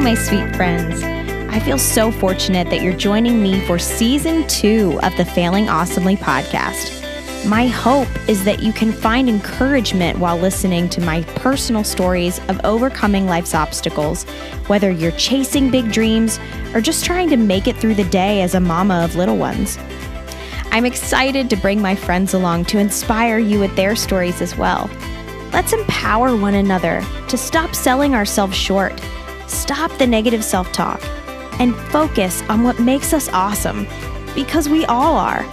my sweet friends. I feel so fortunate that you're joining me for season two of the Failing Awesomely podcast. My hope is that you can find encouragement while listening to my personal stories of overcoming life's obstacles, whether you're chasing big dreams or just trying to make it through the day as a mama of little ones. I'm excited to bring my friends along to inspire you with their stories as well. Let's empower one another to stop selling ourselves short, stop the negative self talk, and focus on what makes us awesome. Because we all are.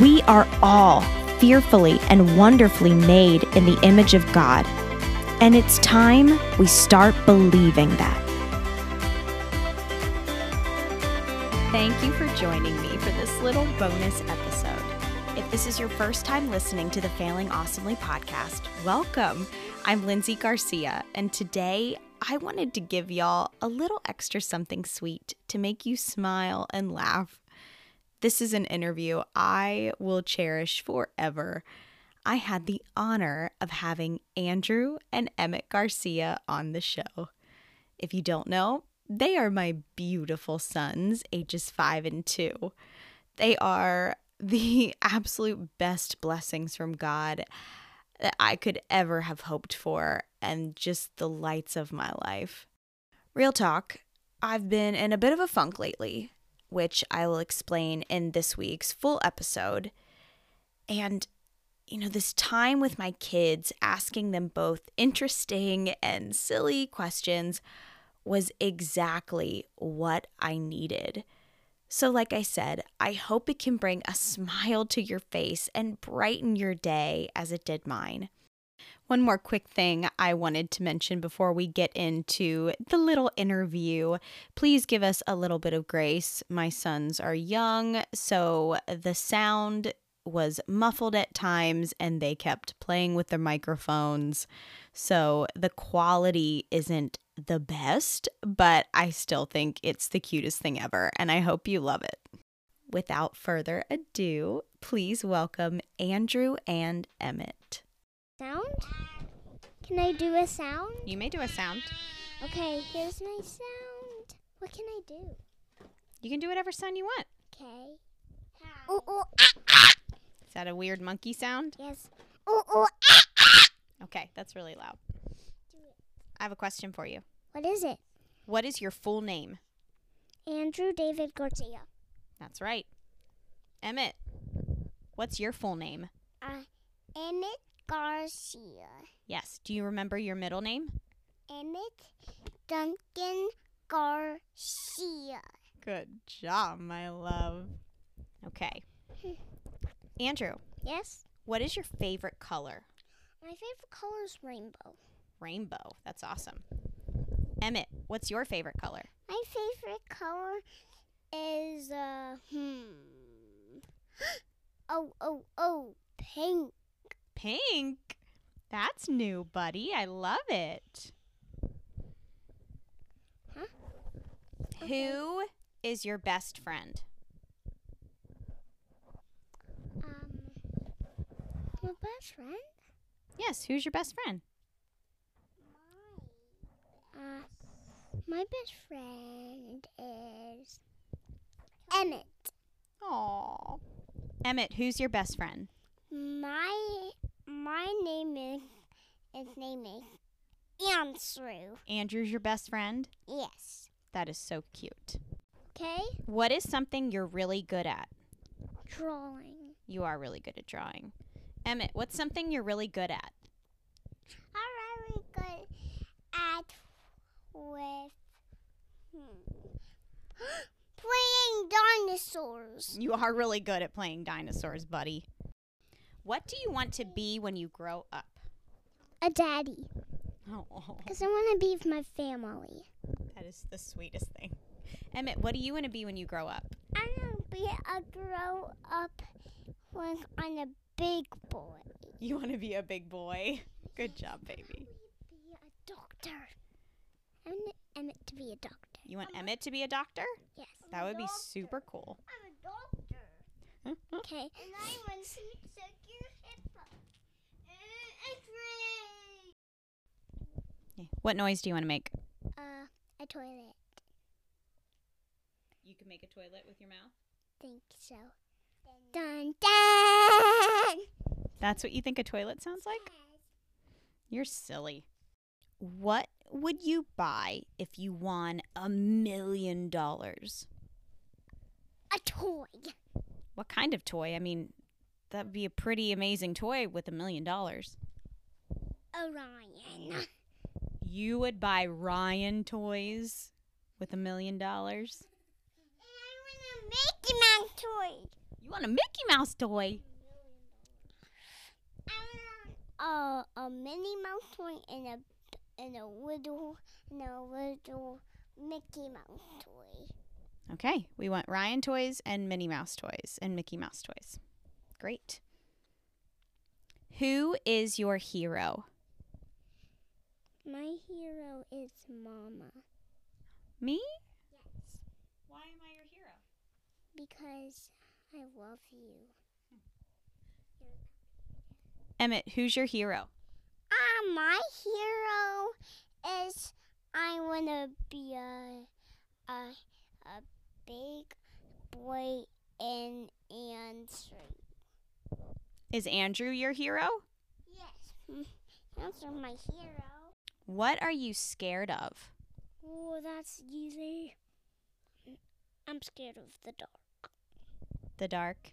We are all fearfully and wonderfully made in the image of God. And it's time we start believing that. Thank you for joining me for this little bonus episode. If this is your first time listening to the Failing Awesomely podcast, welcome. I'm Lindsay Garcia, and today I wanted to give y'all a little extra something sweet to make you smile and laugh. This is an interview I will cherish forever. I had the honor of having Andrew and Emmett Garcia on the show. If you don't know, they are my beautiful sons, ages five and two. They are the absolute best blessings from God that I could ever have hoped for, and just the lights of my life. Real talk, I've been in a bit of a funk lately, which I will explain in this week's full episode. And, you know, this time with my kids, asking them both interesting and silly questions was exactly what I needed. So, like I said, I hope it can bring a smile to your face and brighten your day as it did mine. One more quick thing I wanted to mention before we get into the little interview. Please give us a little bit of grace. My sons are young, so the sound was muffled at times and they kept playing with their microphones. So the quality isn't the best, but I still think it's the cutest thing ever, and I hope you love it. Without further ado, please welcome Andrew and Emmett. Sound? Can I do a sound? You may do a sound. Okay, here's my sound. What can I do? You can do whatever sound you want. Okay. Ooh, ooh, ah, Is that a weird monkey sound? yes. Ooh, ooh, ah. Okay, that's really loud. I have a question for you. What is it? What is your full name? Andrew David Garcia. That's right. Emmett, what's your full name? Uh, Emmett Garcia. Yes. Do you remember your middle name? Emmett Duncan Garcia. Good job, my love. Okay. Andrew, Yes? what is your favorite color? My favorite color is rainbow. Rainbow. That's awesome. Emmett, what's your favorite color? My favorite color is, uh, hmm. Oh, oh, oh, pink. Pink. That's new, buddy. I love it. Huh? Who is your best friend? My best friend? Yes, who's your best friend? My, Uh, my best friend is Emmett. Aw. Emmett, who's your best friend? My my name is his name is Andrew. Andrew's your best friend? Yes. That is so cute. Okay. What is something you're really good at? Drawing. You are really good at drawing. Emmett, what's something you're really good at? I'm very good at with hmm, playing dinosaurs. You are really good at playing dinosaurs, buddy. What do you want to be when you grow up? A daddy, Oh, because I want to be with my family. that is the sweetest thing. Emmett, what do you want to be when you grow up? I want to be a grow up when I'm a big boy. You want to be a big boy. Good job, baby. Be a doctor. I want Emmett to be a doctor. You want Emmett to be a doctor? Yes. That would be super cool. I'm a doctor. Okay. And I want to check your hip. Yeah. What noise do you want to make? Uh, a toilet. You can make a toilet with your mouth? Think so. Dun dun. That's what you think a toilet sounds like? You're silly. What would you buy if you won a million dollars? A toy. What kind of toy? I mean, that'd be a pretty amazing toy with a million dollars. Orion. You would buy Ryan toys with a million dollars? And I want a Mickey Mouse toy. You want a Mickey Mouse toy? A Minnie Mouse toy and a and a little and a little Mickey Mouse toy. Okay, we want Ryan toys and Minnie Mouse toys and Mickey Mouse toys. Great. Who is your hero? My hero is Mama Me? Yes. Why am I your hero? because I love you. Emmett, who's your hero? Ah, my hero is I wanna be a a a big boy in and straight. Is Andrew your hero? Yes, that's my hero. What are you scared of? Oh, that's easy. I'm scared of the dark. The dark?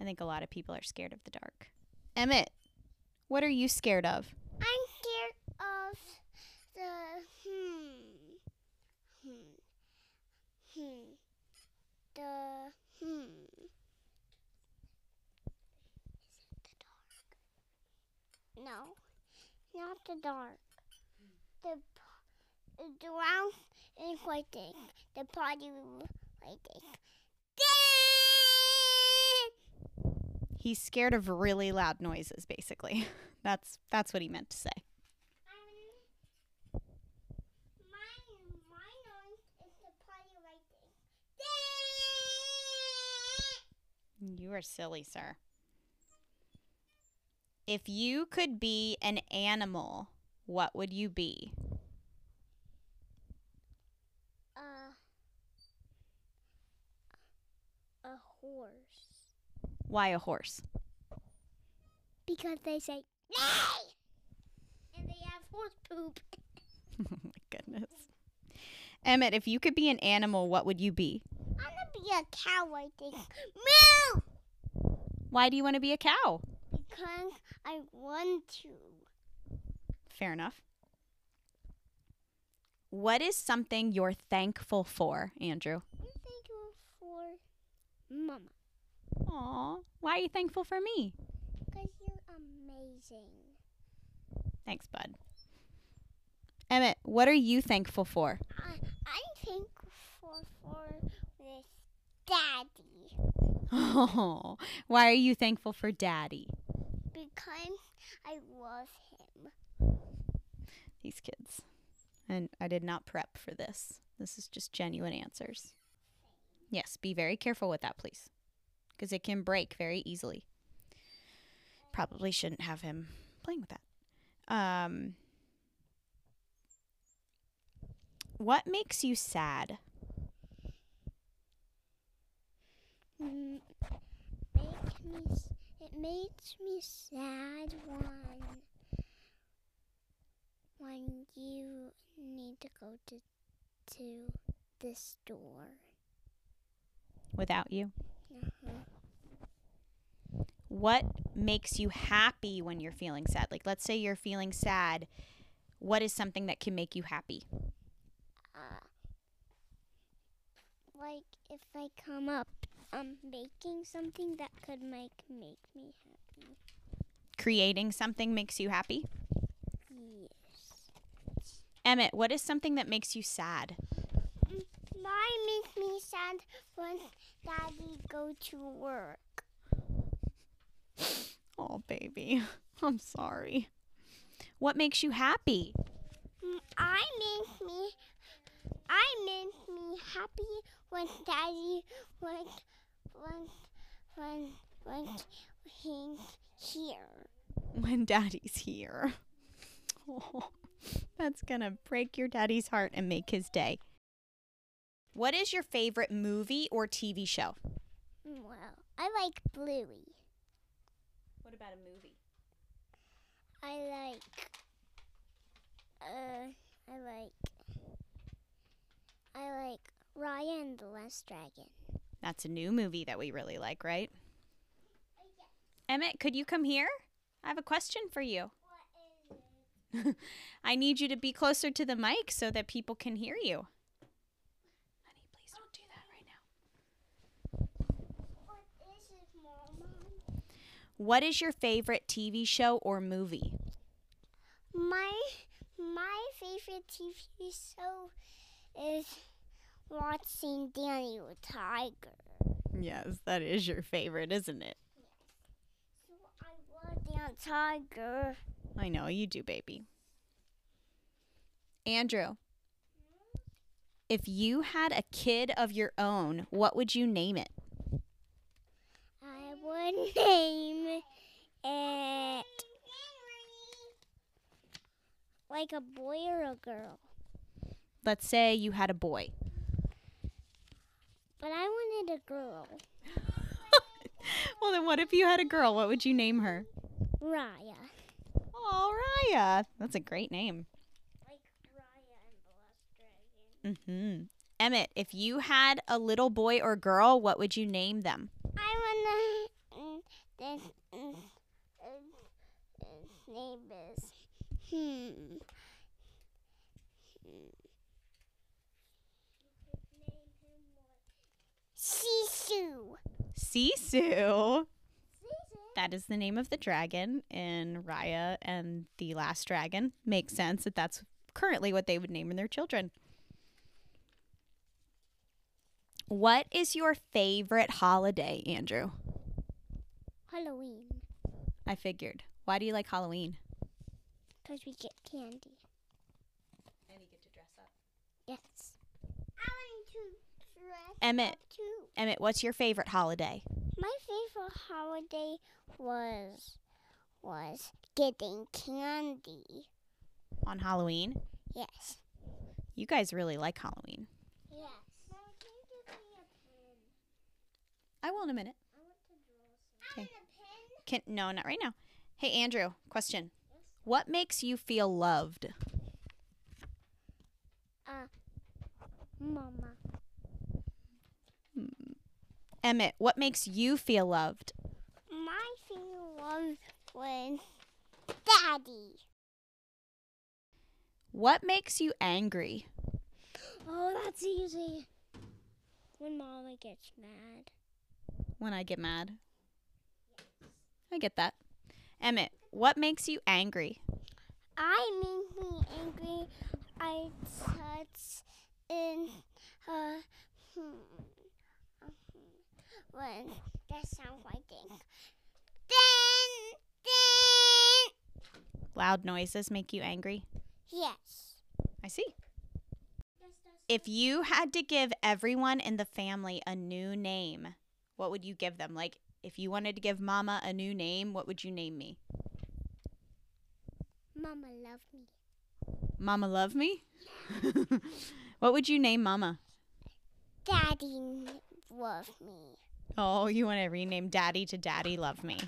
I think a lot of people are scared of the dark. Emmett, what are you scared of? I'm scared of the hmm hmm hmm the hmm. Is it the dark? No, not the dark. The the round is white thing. The party white thing. He's scared of really loud noises basically. That's that's what he meant to say. You are silly, sir. If you could be an animal, what would you be? Uh, a horse. Why a horse? Because they say nay, and they have horse poop. oh my goodness. Emmett, if you could be an animal, what would you be? I'm gonna be a cow. I think. Moo! Why do you want to be a cow? Because I want to. Fair enough. What is something you're thankful for, Andrew? I'm thankful for Mama. Aw, why are you thankful for me? Because you're amazing. Thanks, bud. Emmett, what are you thankful for? I, I'm thankful for this daddy. Oh, why are you thankful for Daddy? Because I love him. These kids. And I did not prep for this. This is just genuine answers. Yes, be very careful with that, please. Because it can break very easily. Probably shouldn't have him playing with that. Um, what makes you sad? Mm, make me, it makes me sad when when you need to go to to the store. Without you? Uh-huh. What makes you happy when you're feeling sad? Like, let's say you're feeling sad. What is something that can make you happy? Uh, like if I come up, um, making something that could make make me happy. Creating something makes you happy? Yes. Emmett, what is something that makes you sad? Mine makes me sad when Daddy go to work. Oh, baby. I'm sorry. What makes you happy? Mm, I make me, I make me happy when Daddy when when when when he's here. When daddy's here. Oh, that's gonna break your daddy's heart and make his day. What is your favorite movie or TV show? Well, I like Bluey. What about a movie? I like. Uh, I like. I like Raya and the Last Dragon. That's a new movie that we really like, right? Yes. Emmett, could you come here? I have a question for you. What is it? I need you to be closer to the mic so that people can hear you. Honey, please don't do that right now. What is it, Mama? What is your favorite TV show or movie? My my favorite TV show is watching Danny the Tiger. Yes, that is your favorite, isn't it? Yes. So I love Danny Tiger. I know you do, baby. Andrew, if you had a kid of your own, what would you name it? Would name it like a boy or a girl. Let's say you had a boy. But I wanted a girl. well, then what if you had a girl? What would you name her? Raya. Oh, Raya. That's a great name. Like Raya and the Last Dragon. Mm-hmm. Emmett, if you had a little boy or girl, what would you name them? I wanna. Mm, this, mm, uh, his name is. Hmm. Sisu. Sisu. That is the name of the dragon in Raya and the Last Dragon. Makes sense that that's currently what they would name their children. What is your favorite holiday, Andrew? Halloween. I figured. Why do you like Halloween? Because we get candy. And you get to dress up. Yes. I want to dress Emmett. up too. Emmett, what's your favorite holiday? My favorite holiday was was getting candy. On Halloween? Yes. You guys really like Halloween. Yes. Mom, can you give me a pen? I will in a minute. I want to draw. Okay. I want a pen. Can no, not right now. Hey Andrew, question. What makes you feel loved? Uh, Mama. Emmett, what makes you feel loved? My favorite one was Daddy. What makes you angry? Oh, that's easy. When Mama gets mad. When I get mad. I get that. Emmett, what makes you angry? I make me angry. I touch in uh hmm, when that sounds like ding. Ding ding. Loud noises make you angry? Yes. I see. If you had to give everyone in the family a new name, what would you give them? Like, if you wanted to give Mama a new name, what would you name me? Mama love me. Mama Love Me? what would you name Mama? Daddy love me. Oh, you want to rename Daddy to Daddy Love Me.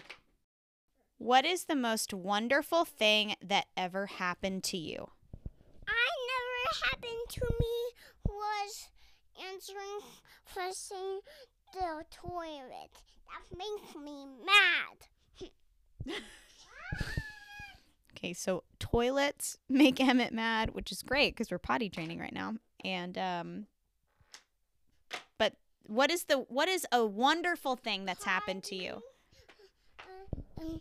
What is the most wonderful thing that ever happened to you? I never happened to me was answering flushing the toilet. That makes me mad. Okay, so toilets make Emmett mad, which is great because we're potty training right now. And um, but what is the what is a wonderful thing that's happened to you? Um,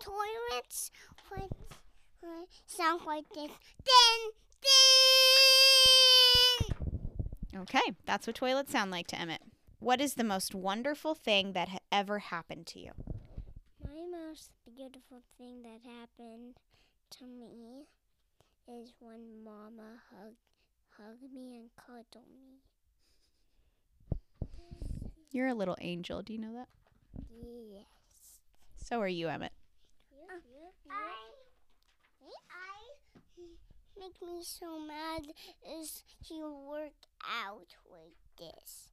toilets would, would sound like this. Ding, ding. Okay, that's what toilets sound like to Emmett. What is the most wonderful thing that ha- ever happened to you? My most beautiful thing that happened to me is when Mama hugged hugged me and cuddled me. You're a little angel. Do you know that? Yes. So are you, Emmett. I, I make me so mad is you work out with this.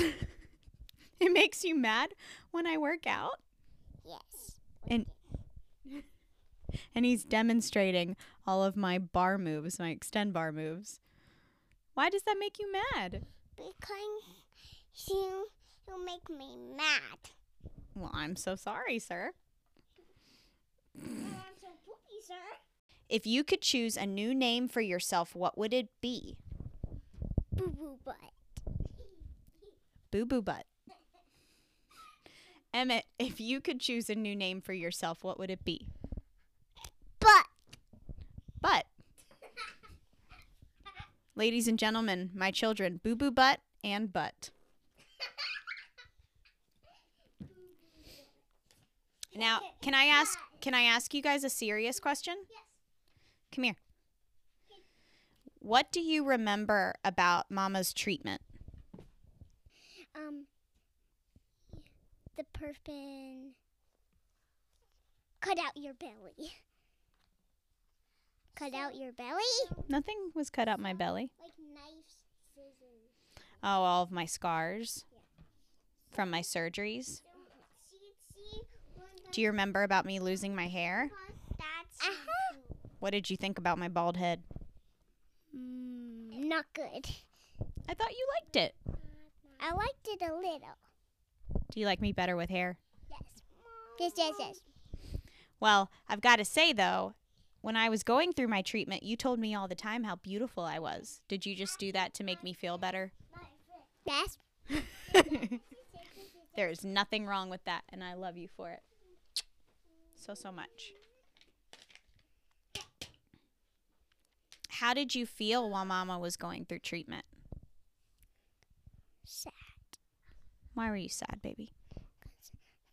it makes you mad when I work out? Yes. And and he's demonstrating all of my bar moves, my extend bar moves. Why does that make you mad? Because you you make me mad. Well, I'm so sorry, sir. I'm so poopy, sir. If you could choose a new name for yourself, what would it be? Boo boo butt. Boo Boo Butt. Emmett, if you could choose a new name for yourself, what would it be? Butt. Butt. Ladies and gentlemen, my children, Boo Boo Butt and Butt. Now, can I ask can I ask you guys a serious question? Yes. Come here. What do you remember about Mama's treatment? Um. The person cut out your belly. Cut out your belly? Nothing was cut out my belly. Like knives, scissors. Oh, all of my scars from my surgeries. See, see, Do you remember about me losing my hair? That's uh-huh. What did you think about my bald head? mm, not good. I thought you liked it. I liked it a little. Do you like me better with hair? Yes. Yes, yes, yes. Well, I've got to say though, when I was going through my treatment, you told me all the time how beautiful I was. Did you just do that to make me feel better? Yes. there is nothing wrong with that, and I love you for it. So, so much. How did you feel while Mama was going through treatment? Sad. Why were you sad, baby?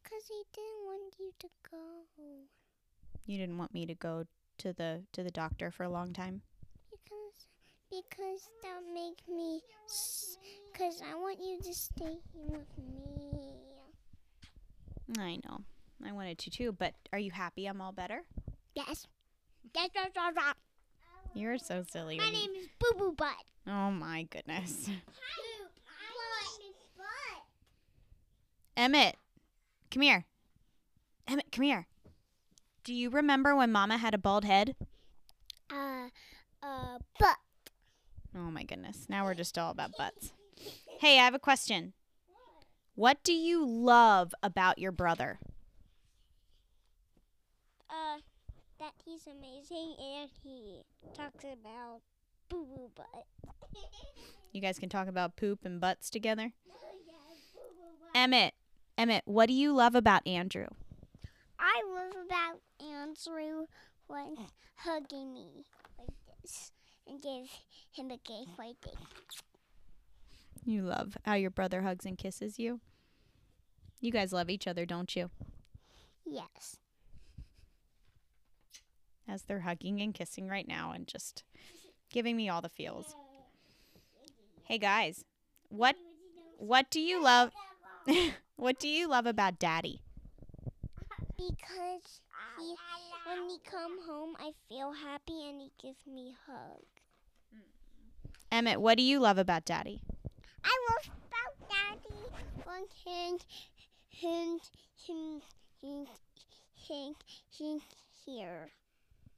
Because he didn't want you to go. You didn't want me to go to the to the doctor for a long time. Because because that make me because I want you to stay here with me. I know. I wanted to too, but are you happy I'm all better? Yes. Yes, yes, yes, yes. You're so silly. My name is Boo Boo Butt. Oh my goodness. Butt. Emmett, come here. Emmett, come here. Do you remember when Mama had a bald head? Uh, uh, butt. Oh my goodness. Now we're just all about butts. Hey, I have a question. What do you love about your brother? Uh, that he's amazing and he talks about Boo Boo Butt. You guys can talk about poop and butts together. Yes, Boo Boo Butt. Emmett, Emmett, what do you love about Andrew? I love about Andrew when hugging me like this and give him a cake like this. You love how your brother hugs and kisses you. You guys love each other, don't you? Yes. As they're hugging and kissing right now and just giving me all the feels. Hey guys, what what do you love what do you love about daddy? Because he, when he come home, I feel happy and he gives me a hug. Emmett, what do you love about daddy? I love about daddy when he, he, he, he, he, he, here.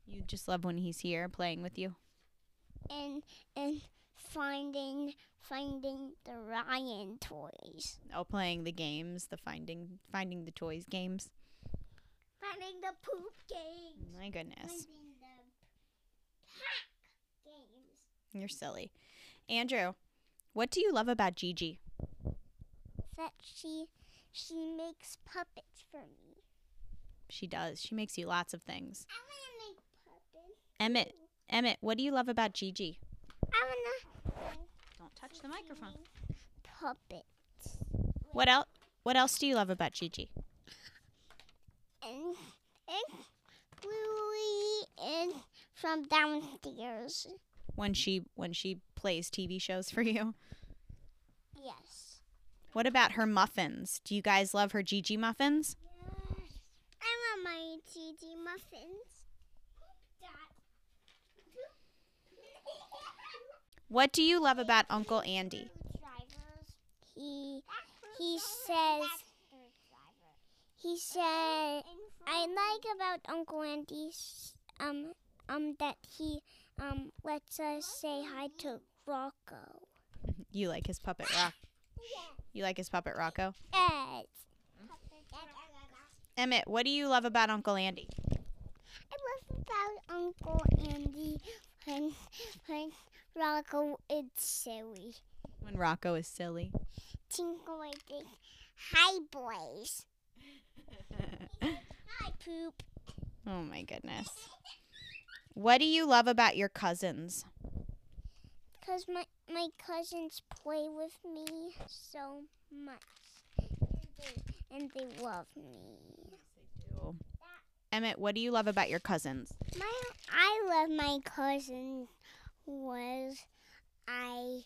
You just love when he's here playing with you. and and finding finding the Ryan toys. Oh, playing the games, the finding finding the toys games. Finding the poop games. My goodness. Finding the pack games. You're silly. Andrew, what do you love about Gigi? That she she makes puppets for me. She does. She makes you lots of things. I wanna make puppets. Emmett, Emmett, what do you love about Gigi? I wanna Don't touch the microphone. puppets. What else? What else do you love about Gigi? And and Bluey and from downstairs. When she when she plays TV shows for you? Yes. What about her muffins? Do you guys love her Gigi muffins? Yes. I love my Gigi muffins. That What do you love about Uncle Andy? He he says he said I like about Uncle Andy's um um that he um lets us say hi to Rocco. You like his puppet rock. Yeah. You like his puppet Rocco? Yes. Emmett, what do you love about Uncle Andy? I love about Uncle Andy when when Rocco is silly. When Rocco is silly. Tinkle this. Hi boys. Hi poop. Oh my goodness. What do you love about your cousins? Cause my my cousins play with me so much. And they, and they love me. Emmett, what do you love about your cousins? My I love my cousin was I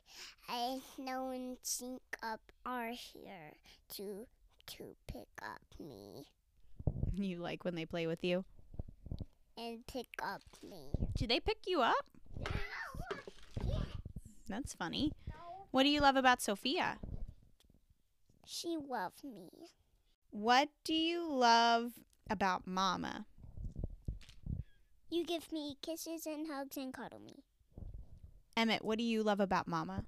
I know and sync up are here to to pick up me You like when they play with you? and pick up me. Do they pick you up? That's funny. What do you love about Sophia? She loved me. What do you love about Mama? You give me kisses and hugs and cuddle me. Emmett, what do you love about Mama?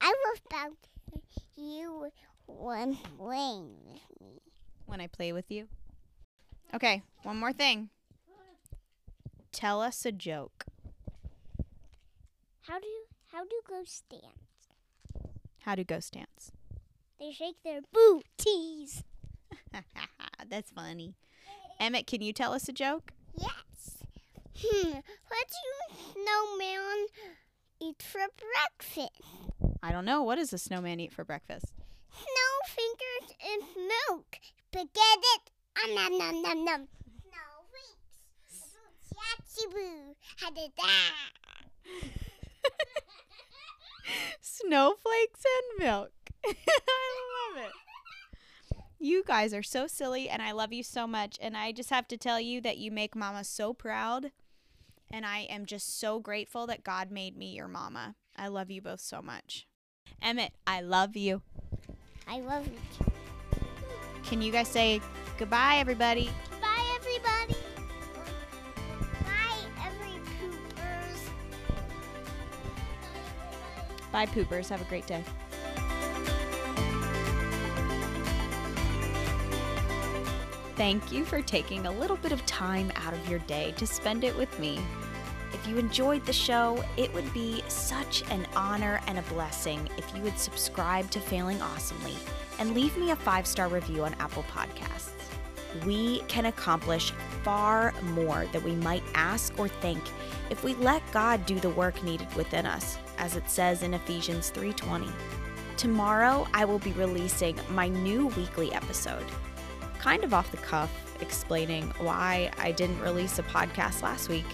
I love about you when playing with me. When I play with you? Okay, one more thing. Tell us a joke. How do how do ghosts dance? How do ghosts dance? They shake their booties. That's funny. Emmett, can you tell us a joke? Yes. Hmm. What do you, snowman eat for breakfast? I don't know. What does a snowman eat for breakfast? Snow fingers and milk. It? Um, nom nom nom nom. Snow winks. Yatsy boo. How did that? Snowflakes and milk. I love it. You guys are so silly, and I love you so much. And I just have to tell you that you make Mama so proud. And I am just so grateful that God made me your mama. I love you both so much. Emmett, I love you. I love you. Can you guys say goodbye, everybody? Bye, everybody. Bye, every poopers. Bye, poopers. Have a great day. Thank you for taking a little bit of time out of your day to spend it with me. If you enjoyed the show, it would be such an honor and a blessing if you would subscribe to Failing Awesomely and leave me a five star review on Apple Podcasts. We can accomplish far more than we might ask or think if we let God do the work needed within us, as it says in Ephesians 3:20. Tomorrow I will be releasing my new weekly episode. Kind of off the cuff, explaining why I didn't release a podcast last week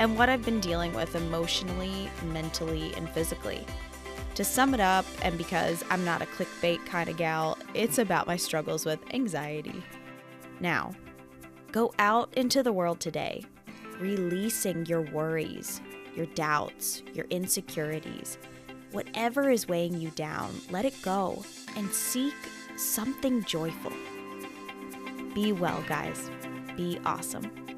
and what I've been dealing with emotionally, mentally, and physically. To sum it up, and because I'm not a clickbait kind of gal, it's about my struggles with anxiety. Now, go out into the world today, releasing your worries, your doubts, your insecurities. Whatever is weighing you down, let it go and seek something joyful. Be well, guys. Be awesome.